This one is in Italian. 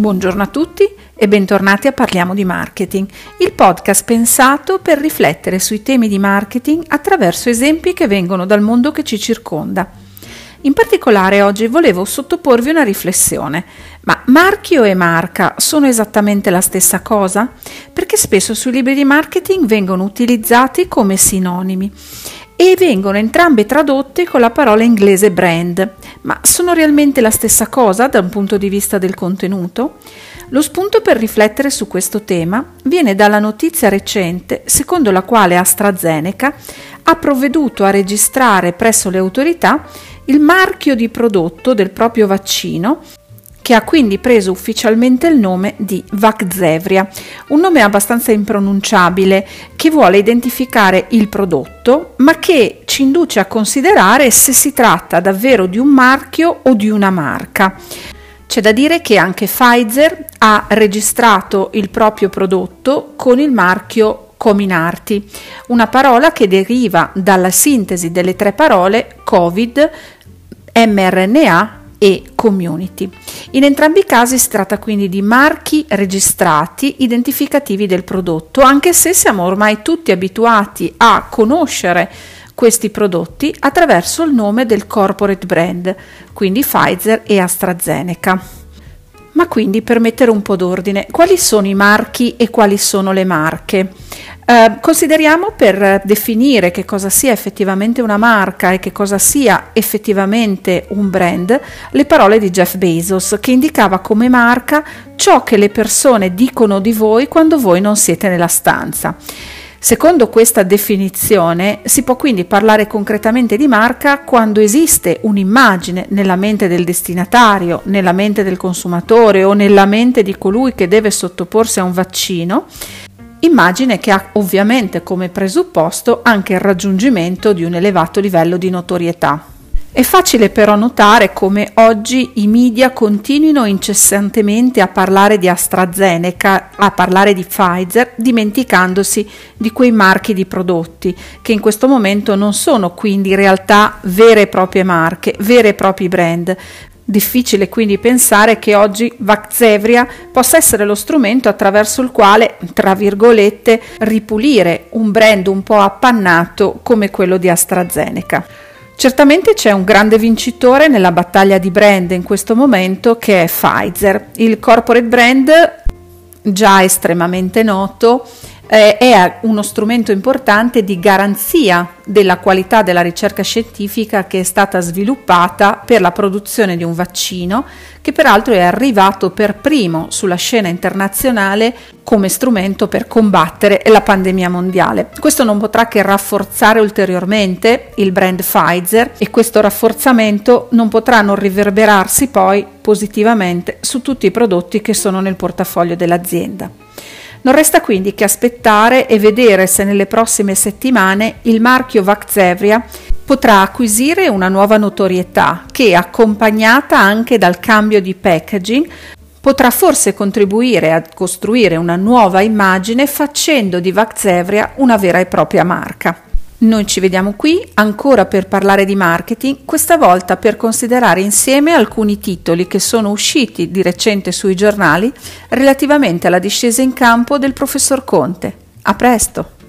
Buongiorno a tutti e bentornati a Parliamo di Marketing, il podcast pensato per riflettere sui temi di marketing attraverso esempi che vengono dal mondo che ci circonda. In particolare oggi volevo sottoporvi una riflessione. Ma marchio e marca sono esattamente la stessa cosa? Perché spesso sui libri di marketing vengono utilizzati come sinonimi e vengono entrambe tradotte con la parola inglese brand. Ma sono realmente la stessa cosa da un punto di vista del contenuto? Lo spunto per riflettere su questo tema viene dalla notizia recente secondo la quale AstraZeneca ha provveduto a registrare presso le autorità il marchio di prodotto del proprio vaccino che ha quindi preso ufficialmente il nome di Vaxzevria, un nome abbastanza impronunciabile che vuole identificare il prodotto, ma che ci induce a considerare se si tratta davvero di un marchio o di una marca. C'è da dire che anche Pfizer ha registrato il proprio prodotto con il marchio Cominarti, una parola che deriva dalla sintesi delle tre parole Covid, mRNA e community. In entrambi i casi si tratta quindi di marchi registrati identificativi del prodotto, anche se siamo ormai tutti abituati a conoscere questi prodotti attraverso il nome del corporate brand, quindi Pfizer e AstraZeneca. Ma quindi per mettere un po' d'ordine, quali sono i marchi e quali sono le marche? Eh, consideriamo per definire che cosa sia effettivamente una marca e che cosa sia effettivamente un brand le parole di Jeff Bezos che indicava come marca ciò che le persone dicono di voi quando voi non siete nella stanza. Secondo questa definizione si può quindi parlare concretamente di marca quando esiste un'immagine nella mente del destinatario, nella mente del consumatore o nella mente di colui che deve sottoporsi a un vaccino immagine che ha ovviamente come presupposto anche il raggiungimento di un elevato livello di notorietà. È facile però notare come oggi i media continuino incessantemente a parlare di AstraZeneca, a parlare di Pfizer, dimenticandosi di quei marchi di prodotti, che in questo momento non sono quindi in realtà vere e proprie marche, vere e propri brand, Difficile quindi pensare che oggi Vaxzevria possa essere lo strumento attraverso il quale, tra virgolette, ripulire un brand un po' appannato come quello di AstraZeneca. Certamente c'è un grande vincitore nella battaglia di brand in questo momento che è Pfizer. Il corporate brand, già estremamente noto, eh, è uno strumento importante di garanzia della qualità della ricerca scientifica che è stata sviluppata per la produzione di un vaccino che peraltro è arrivato per primo sulla scena internazionale come strumento per combattere la pandemia mondiale. Questo non potrà che rafforzare ulteriormente il brand Pfizer e questo rafforzamento non potrà non riverberarsi poi positivamente su tutti i prodotti che sono nel portafoglio dell'azienda. Non resta quindi che aspettare e vedere se nelle prossime settimane il marchio Vaxzevria potrà acquisire una nuova notorietà che, accompagnata anche dal cambio di packaging, potrà forse contribuire a costruire una nuova immagine facendo di Vaxzevria una vera e propria marca. Noi ci vediamo qui ancora per parlare di marketing, questa volta per considerare insieme alcuni titoli che sono usciti di recente sui giornali relativamente alla discesa in campo del professor Conte. A presto!